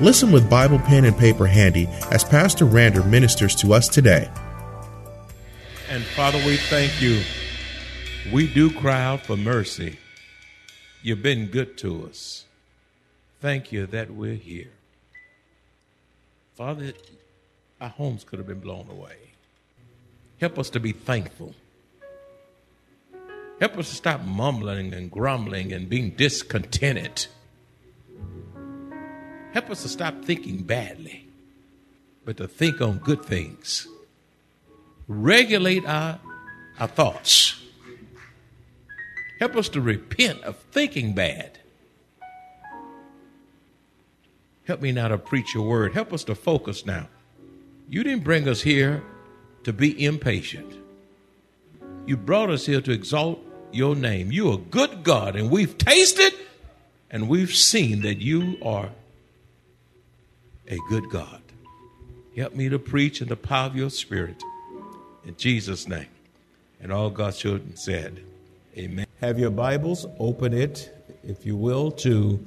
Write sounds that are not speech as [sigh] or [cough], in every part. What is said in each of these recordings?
Listen with Bible pen and paper handy as Pastor Rander ministers to us today. And Father, we thank you. We do cry out for mercy. You've been good to us. Thank you that we're here. Father, our homes could have been blown away. Help us to be thankful. Help us to stop mumbling and grumbling and being discontented. Help us to stop thinking badly, but to think on good things. Regulate our, our thoughts. Help us to repent of thinking bad. Help me now to preach your word. Help us to focus now. You didn't bring us here to be impatient. You brought us here to exalt your name. You're a good God, and we've tasted and we've seen that you are a good God. Help me to preach in the power of your spirit. In Jesus' name. And all God's children said, Amen. Have your Bibles, open it, if you will, to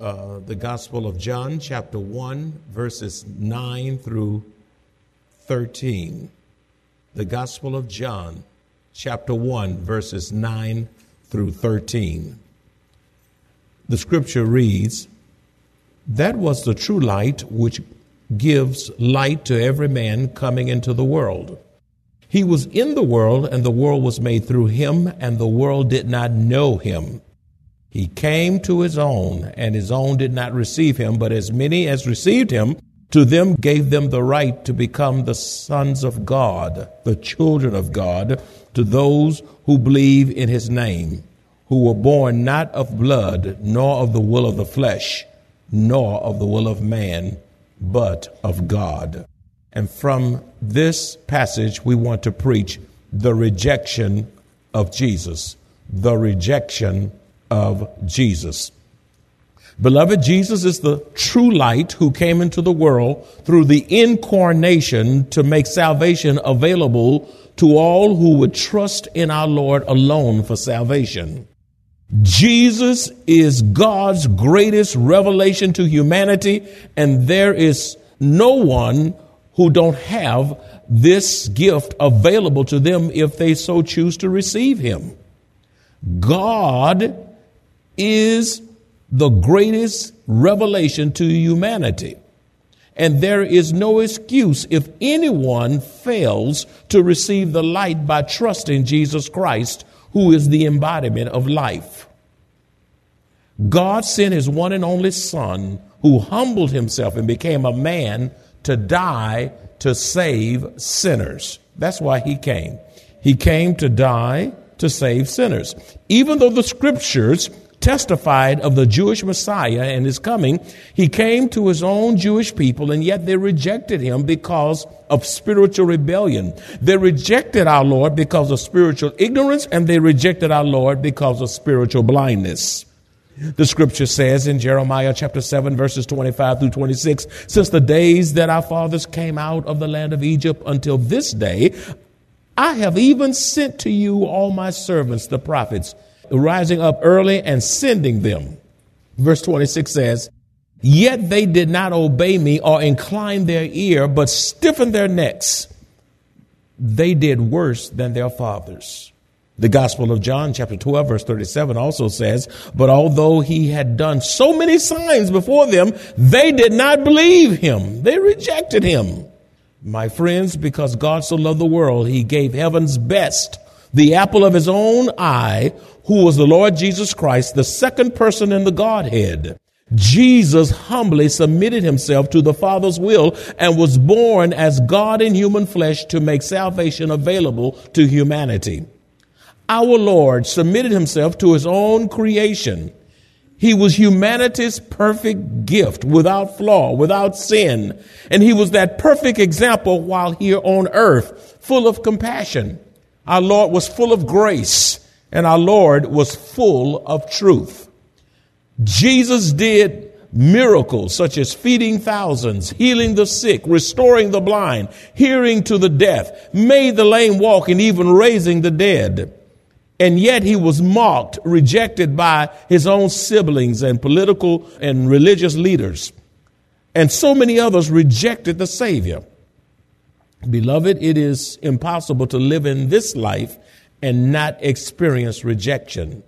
uh, the Gospel of John, chapter 1, verses 9 through 13. The Gospel of John, chapter 1, verses 9 through 13. The scripture reads, that was the true light which gives light to every man coming into the world. He was in the world, and the world was made through him, and the world did not know him. He came to his own, and his own did not receive him, but as many as received him, to them gave them the right to become the sons of God, the children of God, to those who believe in his name, who were born not of blood, nor of the will of the flesh nor of the will of man, but of God. And from this passage, we want to preach the rejection of Jesus. The rejection of Jesus. Beloved, Jesus is the true light who came into the world through the incarnation to make salvation available to all who would trust in our Lord alone for salvation. Jesus is God's greatest revelation to humanity, and there is no one who don't have this gift available to them if they so choose to receive him. God is the greatest revelation to humanity. And there is no excuse if anyone fails to receive the light by trusting Jesus Christ who is the embodiment of life. God sent his one and only Son, who humbled himself and became a man to die to save sinners. That's why he came. He came to die to save sinners. Even though the scriptures testified of the Jewish Messiah and his coming, he came to his own Jewish people and yet they rejected him because of spiritual rebellion. They rejected our Lord because of spiritual ignorance and they rejected our Lord because of spiritual blindness. The scripture says in Jeremiah chapter 7 verses 25 through 26, since the days that our fathers came out of the land of Egypt until this day, I have even sent to you all my servants, the prophets, rising up early and sending them. Verse 26 says, Yet they did not obey me or incline their ear, but stiffened their necks. They did worse than their fathers. The Gospel of John, chapter 12, verse 37 also says, But although he had done so many signs before them, they did not believe him. They rejected him. My friends, because God so loved the world, he gave heaven's best, the apple of his own eye, who was the Lord Jesus Christ, the second person in the Godhead. Jesus humbly submitted himself to the Father's will and was born as God in human flesh to make salvation available to humanity. Our Lord submitted himself to his own creation. He was humanity's perfect gift, without flaw, without sin. And he was that perfect example while here on earth, full of compassion. Our Lord was full of grace, and our Lord was full of truth. Jesus did miracles such as feeding thousands, healing the sick, restoring the blind, hearing to the deaf, made the lame walk, and even raising the dead. And yet he was mocked, rejected by his own siblings and political and religious leaders. And so many others rejected the Savior. Beloved, it is impossible to live in this life and not experience rejection.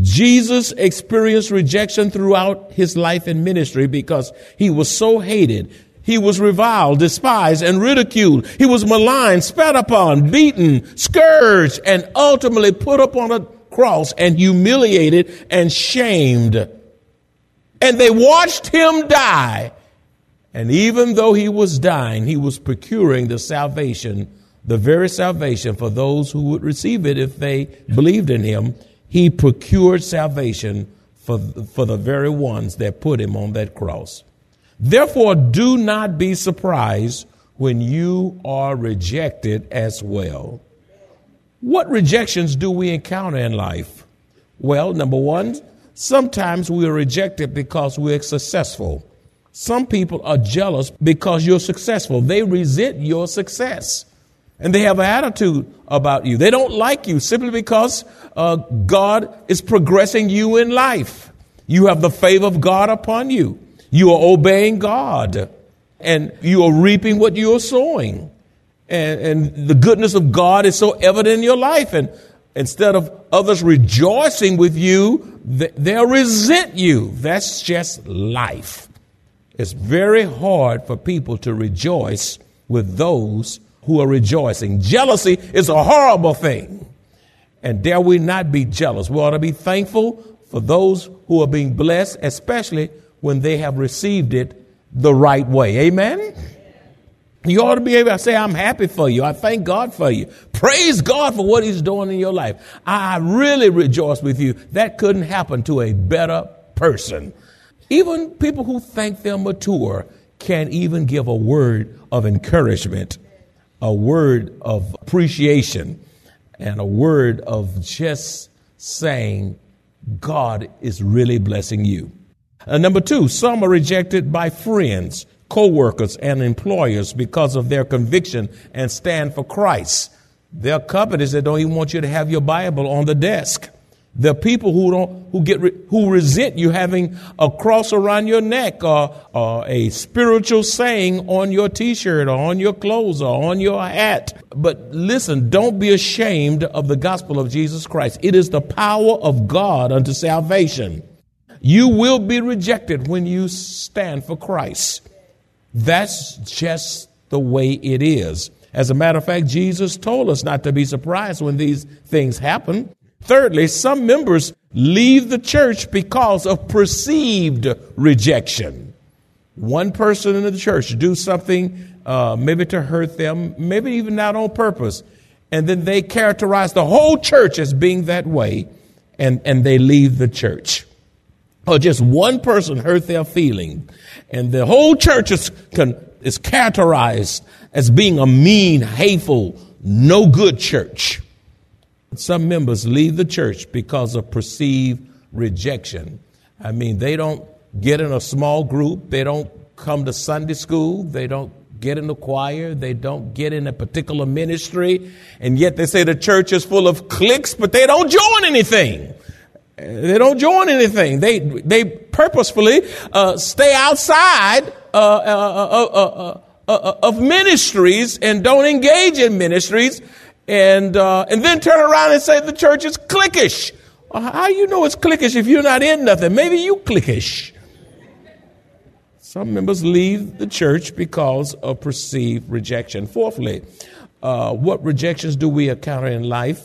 Jesus experienced rejection throughout his life and ministry because he was so hated. He was reviled, despised, and ridiculed. He was maligned, spat upon, beaten, scourged, and ultimately put upon a cross and humiliated and shamed. And they watched him die. And even though he was dying, he was procuring the salvation, the very salvation for those who would receive it if they believed in him. He procured salvation for, for the very ones that put him on that cross. Therefore, do not be surprised when you are rejected as well. What rejections do we encounter in life? Well, number one, sometimes we are rejected because we're successful. Some people are jealous because you're successful. They resent your success. And they have an attitude about you. They don't like you simply because uh, God is progressing you in life. You have the favor of God upon you. You are obeying God and you are reaping what you are sowing. And, and the goodness of God is so evident in your life. And instead of others rejoicing with you, they'll resent you. That's just life. It's very hard for people to rejoice with those who are rejoicing. Jealousy is a horrible thing. And dare we not be jealous? We ought to be thankful for those who are being blessed, especially when they have received it the right way. Amen? You ought to be able to say, I'm happy for you. I thank God for you. Praise God for what He's doing in your life. I really rejoice with you. That couldn't happen to a better person. Even people who think they're mature can't even give a word of encouragement, a word of appreciation, and a word of just saying, God is really blessing you. Number two, some are rejected by friends, co-workers, and employers because of their conviction and stand for Christ. There are companies that don't even want you to have your Bible on the desk. Are people who don't, who get, who resent you having a cross around your neck or, or a spiritual saying on your t-shirt or on your clothes or on your hat. But listen, don't be ashamed of the gospel of Jesus Christ. It is the power of God unto salvation. You will be rejected when you stand for Christ. That's just the way it is. As a matter of fact, Jesus told us not to be surprised when these things happen. Thirdly, some members leave the church because of perceived rejection. One person in the church do something, uh, maybe to hurt them, maybe even not on purpose, and then they characterize the whole church as being that way, and, and they leave the church or just one person hurt their feeling, and the whole church is, is characterized as being a mean, hateful, no good church. Some members leave the church because of perceived rejection. I mean, they don't get in a small group, they don't come to Sunday school, they don't get in the choir, they don't get in a particular ministry, and yet they say the church is full of cliques, but they don't join anything. They don't join anything. They they purposefully uh, stay outside uh, uh, of ministries and don't engage in ministries, and uh, and then turn around and say the church is cliquish. Uh, how you know it's cliquish if you're not in nothing? Maybe you cliquish. Some members leave the church because of perceived rejection. Fourthly, uh, what rejections do we encounter in life?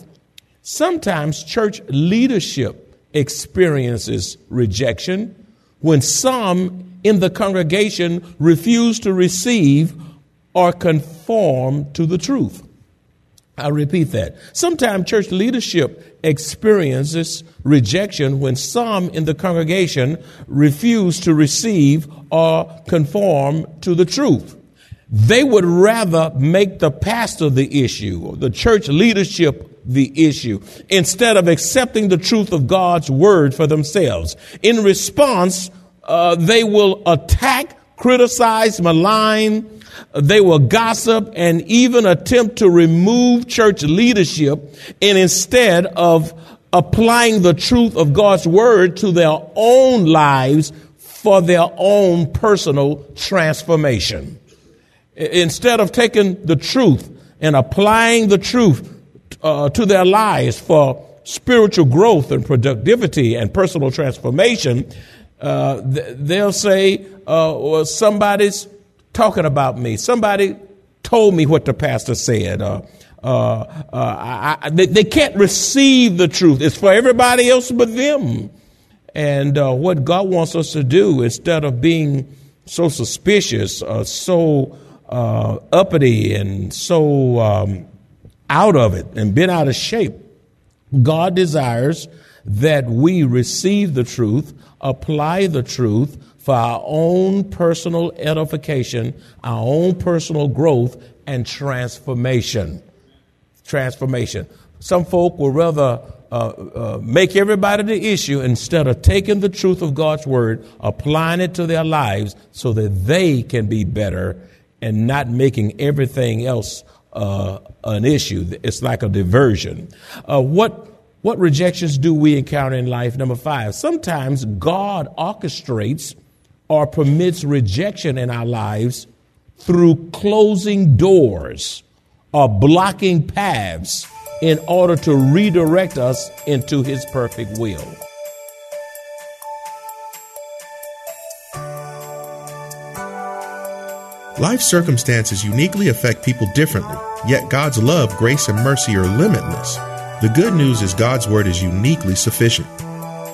Sometimes church leadership experiences rejection when some in the congregation refuse to receive or conform to the truth. I repeat that. Sometimes church leadership experiences rejection when some in the congregation refuse to receive or conform to the truth. They would rather make the pastor the issue or the church leadership the issue instead of accepting the truth of God's word for themselves. In response, uh, they will attack, criticize, malign, they will gossip and even attempt to remove church leadership and instead of applying the truth of God's word to their own lives for their own personal transformation. Instead of taking the truth and applying the truth uh, to their lives for spiritual growth and productivity and personal transformation, uh, they'll say, uh, well, somebody's talking about me. Somebody told me what the pastor said. Uh, uh, uh, I, they, they, can't receive the truth. It's for everybody else but them. And uh, what God wants us to do, instead of being so suspicious, uh, so uh, uppity, and so um, out of it, and been out of shape, God desires that we receive the truth, apply the truth, for our own personal edification, our own personal growth, and transformation. Transformation. Some folk will rather uh, uh, make everybody the issue instead of taking the truth of God's word, applying it to their lives so that they can be better and not making everything else uh, an issue. It's like a diversion. Uh, what what rejections do we encounter in life? Number five, sometimes God orchestrates or permits rejection in our lives through closing doors or blocking paths in order to redirect us into His perfect will. Life circumstances uniquely affect people differently, yet God's love, grace, and mercy are limitless. The good news is God's word is uniquely sufficient.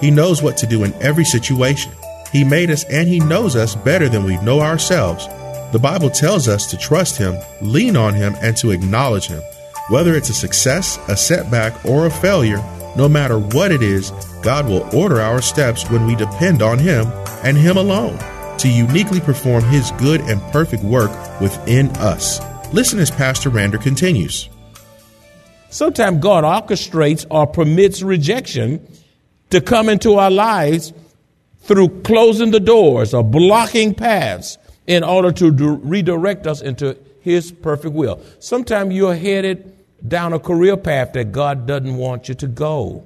He knows what to do in every situation. He made us and He knows us better than we know ourselves. The Bible tells us to trust Him, lean on Him, and to acknowledge Him. Whether it's a success, a setback, or a failure, no matter what it is, God will order our steps when we depend on Him and Him alone to uniquely perform His good and perfect work within us. Listen as Pastor Rander continues. Sometimes God orchestrates or permits rejection to come into our lives through closing the doors or blocking paths in order to do, redirect us into His perfect will. Sometimes you're headed down a career path that God doesn't want you to go.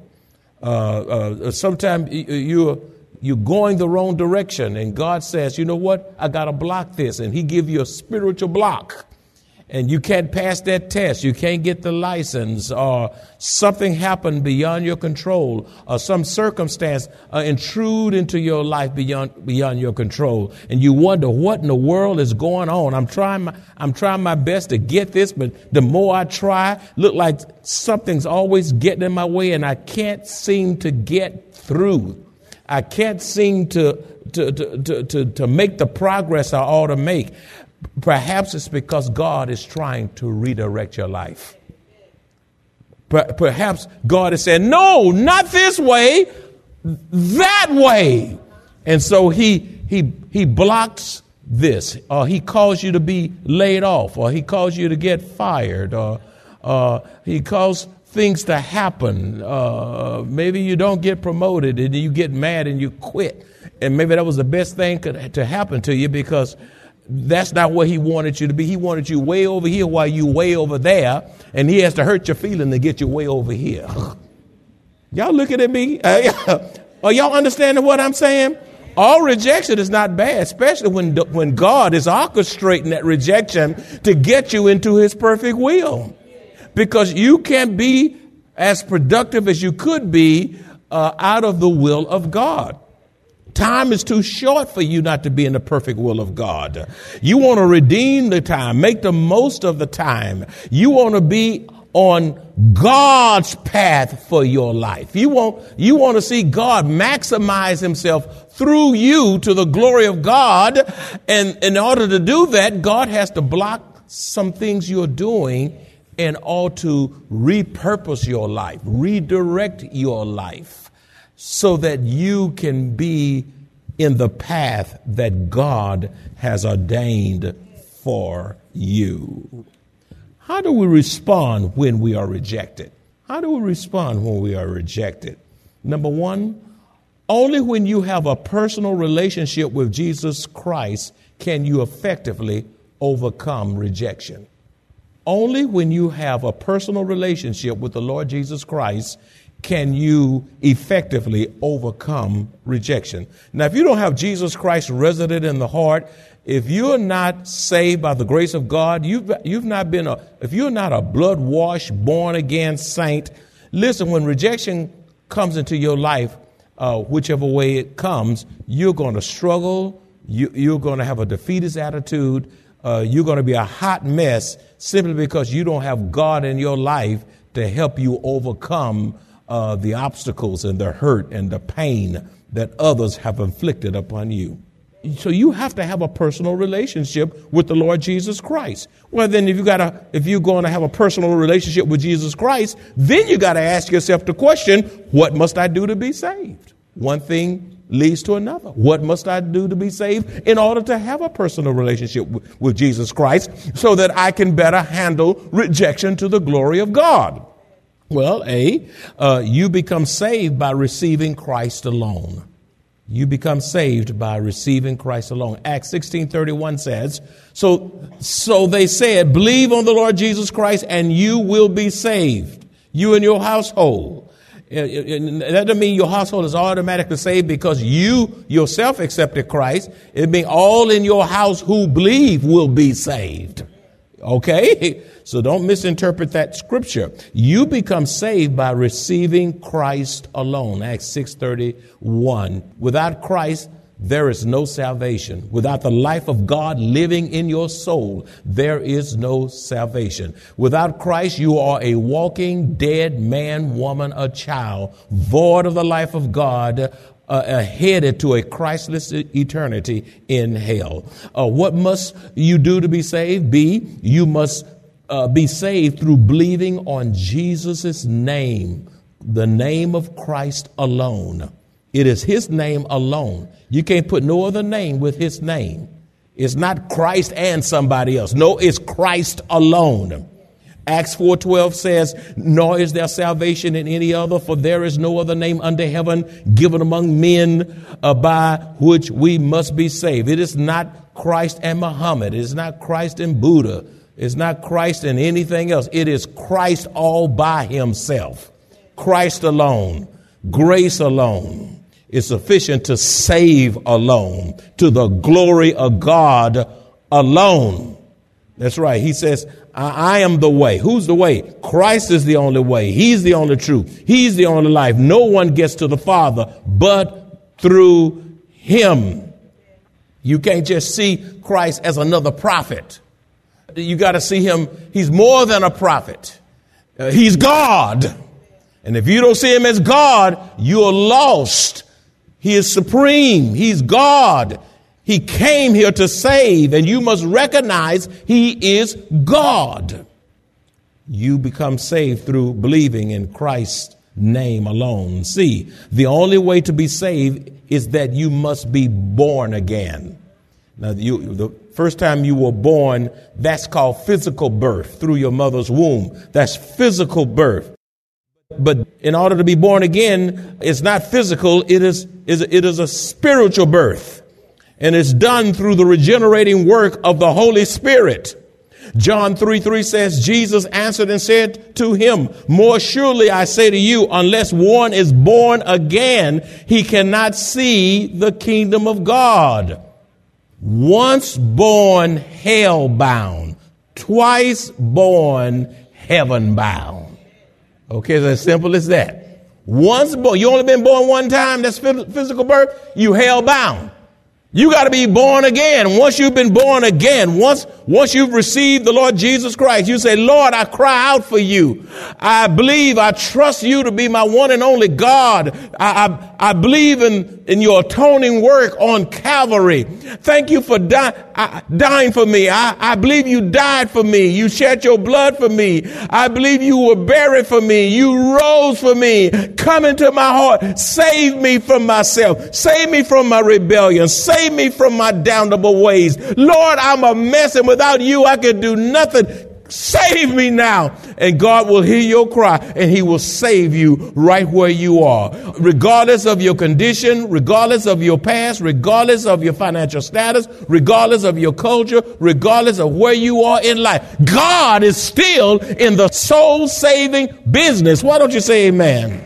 Uh, uh, sometimes you're you're going the wrong direction, and God says, "You know what? I got to block this," and He give you a spiritual block and you can't pass that test, you can't get the license, or something happened beyond your control, or some circumstance uh, intrude into your life beyond beyond your control, and you wonder what in the world is going on. I'm trying my, I'm trying my best to get this, but the more I try, look like something's always getting in my way, and I can't seem to get through. I can't seem to to, to, to, to, make the progress I ought to make. Perhaps it's because God is trying to redirect your life. Perhaps God is saying, No, not this way, that way. And so he, he, he blocks this, or he calls you to be laid off, or he calls you to get fired, or uh, he calls things to happen. Uh, maybe you don't get promoted and you get mad and you quit. And maybe that was the best thing could, to happen to you because that's not where he wanted you to be. He wanted you way over here while you way over there, and he has to hurt your feeling to get you way over here. [laughs] y'all looking at me? [laughs] Are y'all understanding what I'm saying? All rejection is not bad, especially when, when God is orchestrating that rejection to get you into his perfect will. Because you can't be as productive as you could be uh, out of the will of God. Time is too short for you not to be in the perfect will of God. You want to redeem the time, make the most of the time. You want to be on God's path for your life. You want, you want to see God maximize himself through you to the glory of God. And in order to do that, God has to block some things you're doing and ought to repurpose your life, redirect your life so that you can be in the path that God has ordained for you. How do we respond when we are rejected? How do we respond when we are rejected? Number one, only when you have a personal relationship with Jesus Christ can you effectively overcome rejection. Only when you have a personal relationship with the Lord Jesus Christ can you effectively overcome rejection. Now, if you don't have Jesus Christ resident in the heart, if you're not saved by the grace of God, you've, you've not been a, if you're not a blood washed, born again saint, listen, when rejection comes into your life, uh, whichever way it comes, you're going to struggle, you, you're going to have a defeatist attitude, uh, you're going to be a hot mess simply because you don't have God in your life to help you overcome uh, the obstacles and the hurt and the pain that others have inflicted upon you. So you have to have a personal relationship with the Lord Jesus Christ. Well, then if you gotta, if you're going to have a personal relationship with Jesus Christ, then you got to ask yourself the question, what must I do to be saved? One thing leads to another. What must I do to be saved in order to have a personal relationship with, with Jesus Christ so that I can better handle rejection to the glory of God? Well, A, uh, you become saved by receiving Christ alone. You become saved by receiving Christ alone. Acts 16:31 says, so so they said, believe on the Lord Jesus Christ and you will be saved, you and your household. Uh, uh, uh, that doesn't mean your household is automatically saved because you yourself accepted Christ. It means all in your house who believe will be saved. Okay? [laughs] So don't misinterpret that scripture. You become saved by receiving Christ alone. Acts 6:31. Without Christ, there is no salvation. Without the life of God living in your soul, there is no salvation. Without Christ, you are a walking dead man, woman, a child, void of the life of God, uh, uh, headed to a Christless eternity in hell. Uh, what must you do to be saved? B, you must uh, be saved through believing on Jesus' name, the name of Christ alone. It is His name alone. You can't put no other name with His name. It's not Christ and somebody else. No, it's Christ alone. Acts 4:12 says, "Nor is there salvation in any other, for there is no other name under heaven given among men uh, by which we must be saved." It is not Christ and Muhammad. It is not Christ and Buddha. It's not Christ and anything else. It is Christ all by himself. Christ alone. Grace alone is sufficient to save alone, to the glory of God alone. That's right. He says, I, I, am the way. Who's the way? Christ is the only way. He's the only truth. He's the only life. No one gets to the Father but through Him. You can't just see Christ as another prophet. You got to see Him. He's more than a prophet. Uh, he's God. And if you don't see Him as God, you're lost. He is supreme. He's God. He came here to save, and you must recognize He is God. You become saved through believing in Christ's name alone. See, the only way to be saved is that you must be born again. Now, you, the first time you were born, that's called physical birth through your mother's womb. That's physical birth. But in order to be born again, it's not physical, it is, it is a spiritual birth. And it's done through the regenerating work of the Holy Spirit. John 3 3 says, Jesus answered and said to him, More surely I say to you, unless one is born again, he cannot see the kingdom of God. Once born, hell bound. Twice born, heaven bound. Okay, it's as simple as that. Once born, you only been born one time, that's physical birth, you hell bound. You got to be born again. Once you've been born again, once, once you've received the Lord Jesus Christ, you say, Lord, I cry out for you. I believe, I trust you to be my one and only God. I, I, I believe in, in your atoning work on Calvary. Thank you for die, uh, dying for me. I, I believe you died for me. You shed your blood for me. I believe you were buried for me. You rose for me. Come into my heart. Save me from myself. Save me from my rebellion. Save me from my damnable ways. Lord, I'm a mess and without you I could do nothing. Save me now. And God will hear your cry and he will save you right where you are. Regardless of your condition, regardless of your past, regardless of your financial status, regardless of your culture, regardless of where you are in life. God is still in the soul saving business. Why don't you say amen?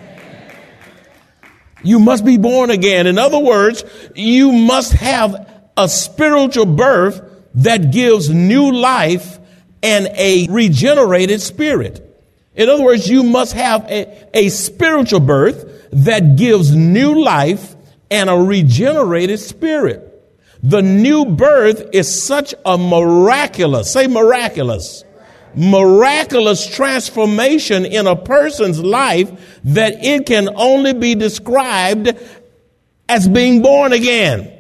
You must be born again. In other words, you must have a spiritual birth that gives new life and a regenerated spirit. In other words, you must have a, a spiritual birth that gives new life and a regenerated spirit. The new birth is such a miraculous, say miraculous, miraculous transformation in a person's life that it can only be described as being born again.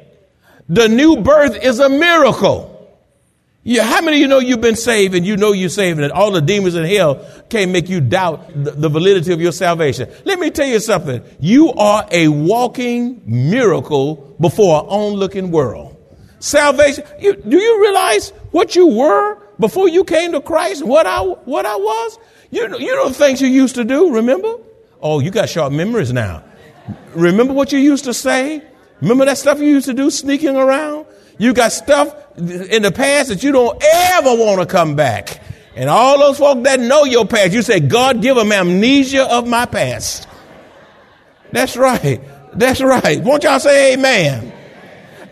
The new birth is a miracle. Yeah, how many of you know you've been saved and you know you're saved and all the demons in hell can't make you doubt the, the, validity of your salvation? Let me tell you something. You are a walking miracle before an onlooking world. Salvation, you, do you realize what you were before you came to Christ? What I, what I was? You you know things you used to do, remember? Oh, you got sharp memories now. Remember what you used to say? Remember that stuff you used to do sneaking around? You got stuff in the past that you don't ever want to come back. And all those folks that know your past, you say, God, give them amnesia of my past. That's right. That's right. Won't y'all say amen?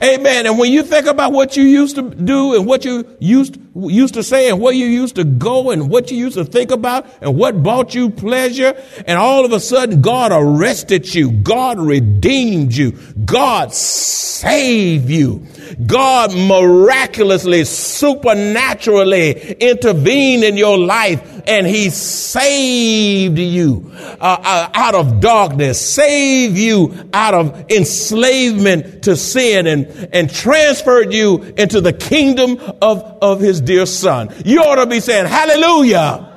Amen. And when you think about what you used to do and what you used, used to say and where you used to go and what you used to think about and what brought you pleasure, and all of a sudden God arrested you. God redeemed you. God saved you. God miraculously, supernaturally intervened in your life and he saved you uh, uh, out of darkness, saved you out of enslavement to sin and, and transferred you into the kingdom of, of his dear son. You ought to be saying, hallelujah.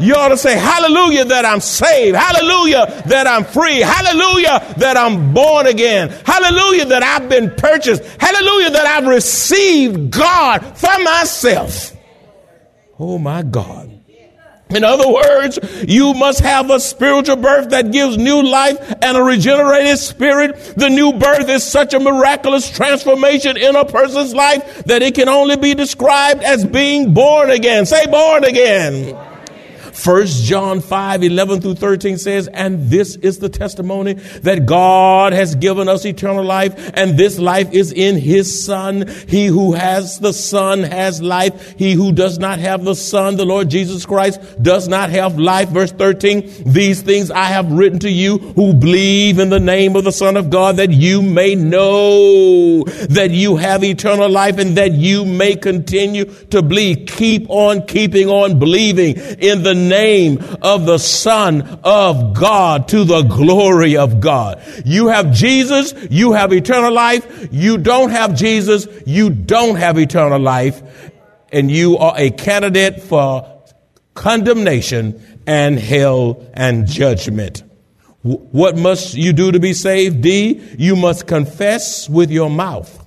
You ought to say, Hallelujah, that I'm saved. Hallelujah, that I'm free. Hallelujah, that I'm born again. Hallelujah, that I've been purchased. Hallelujah, that I've received God for myself. Oh my God. In other words, you must have a spiritual birth that gives new life and a regenerated spirit. The new birth is such a miraculous transformation in a person's life that it can only be described as being born again. Say born again. First John 5, 11 through 13 says, and this is the testimony that God has given us eternal life and this life is in his son. He who has the son has life. He who does not have the son, the Lord Jesus Christ, does not have life. Verse 13, these things I have written to you who believe in the name of the son of God that you may know that you have eternal life and that you may continue to believe. Keep on keeping on believing in the name of the Son of God to the glory of God. You have Jesus, you have eternal life. You don't have Jesus, you don't have eternal life. And you are a candidate for condemnation and hell and judgment. What must you do to be saved? D, you must confess with your mouth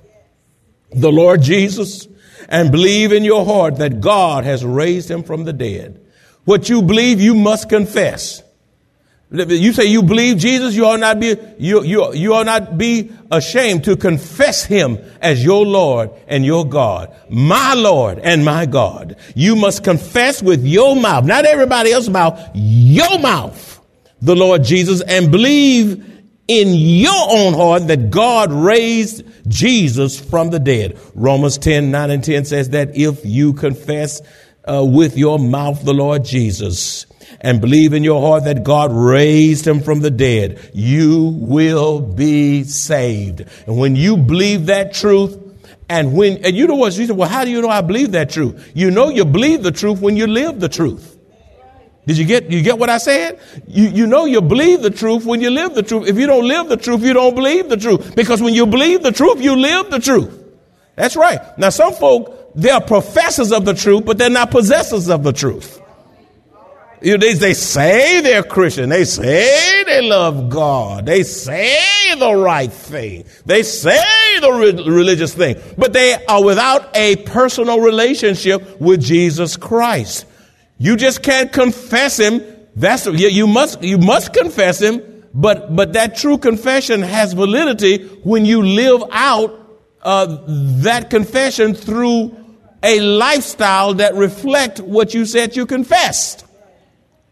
the Lord Jesus and believe in your heart that God has raised him from the dead. What you believe, you must confess. You say you believe Jesus, you ought not be, you, you, you ought not be ashamed to confess him as your Lord and your God. My Lord and my God. You must confess with your mouth, not everybody else's mouth, your mouth, the Lord Jesus and believe in your own heart that God raised Jesus from the dead. Romans 10, 9 and 10 says that if you confess uh, with your mouth the Lord Jesus and believe in your heart that God raised him from the dead, you will be saved. And when you believe that truth, and when, and you know what, you say, well, how do you know I believe that truth? You know you believe the truth when you live the truth. Did you get you get what I said? You you know you believe the truth when you live the truth. If you don't live the truth, you don't believe the truth. Because when you believe the truth, you live the truth. That's right. Now some folk they're professors of the truth, but they're not possessors of the truth. You know, they, they say they're Christian. They say they love God. They say the right thing. They say the re- religious thing, but they are without a personal relationship with Jesus Christ. You just can't confess him. That's you, you must you must confess him, but but that true confession has validity when you live out uh, that confession through a lifestyle that reflect what you said you confessed.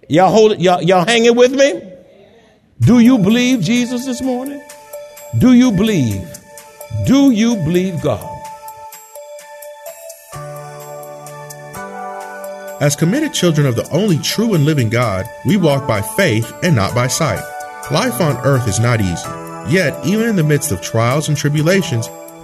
Y'all hold it, y'all, y'all hanging with me? Do you believe Jesus this morning? Do you believe? Do you believe God? As committed children of the only true and living God, we walk by faith and not by sight. Life on earth is not easy. Yet, even in the midst of trials and tribulations,